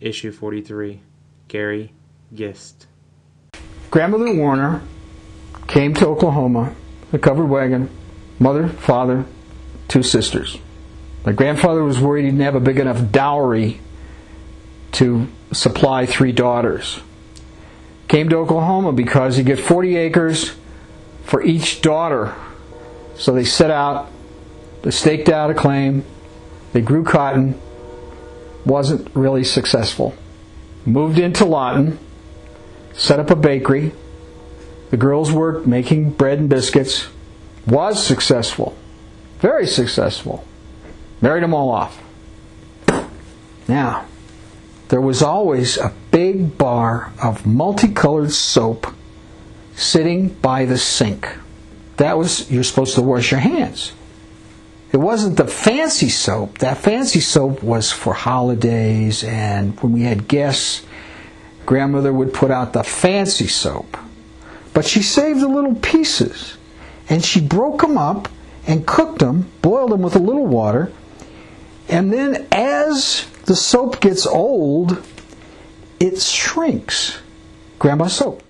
Issue 43. Gary Gist. Grandmother Warner came to Oklahoma, a covered wagon, mother, father, two sisters. My grandfather was worried he didn't have a big enough dowry to supply three daughters. Came to Oklahoma because he get 40 acres for each daughter. So they set out, they staked out a claim, they grew cotton, wasn't really successful. Moved into Lawton, set up a bakery. The girls worked making bread and biscuits. Was successful. Very successful. Married them all off. Now, there was always a big bar of multicolored soap sitting by the sink. That was, you're supposed to wash your hands. It wasn't the fancy soap. That fancy soap was for holidays and when we had guests, grandmother would put out the fancy soap. But she saved the little pieces and she broke them up and cooked them, boiled them with a little water, and then as the soap gets old, it shrinks. Grandma's soap.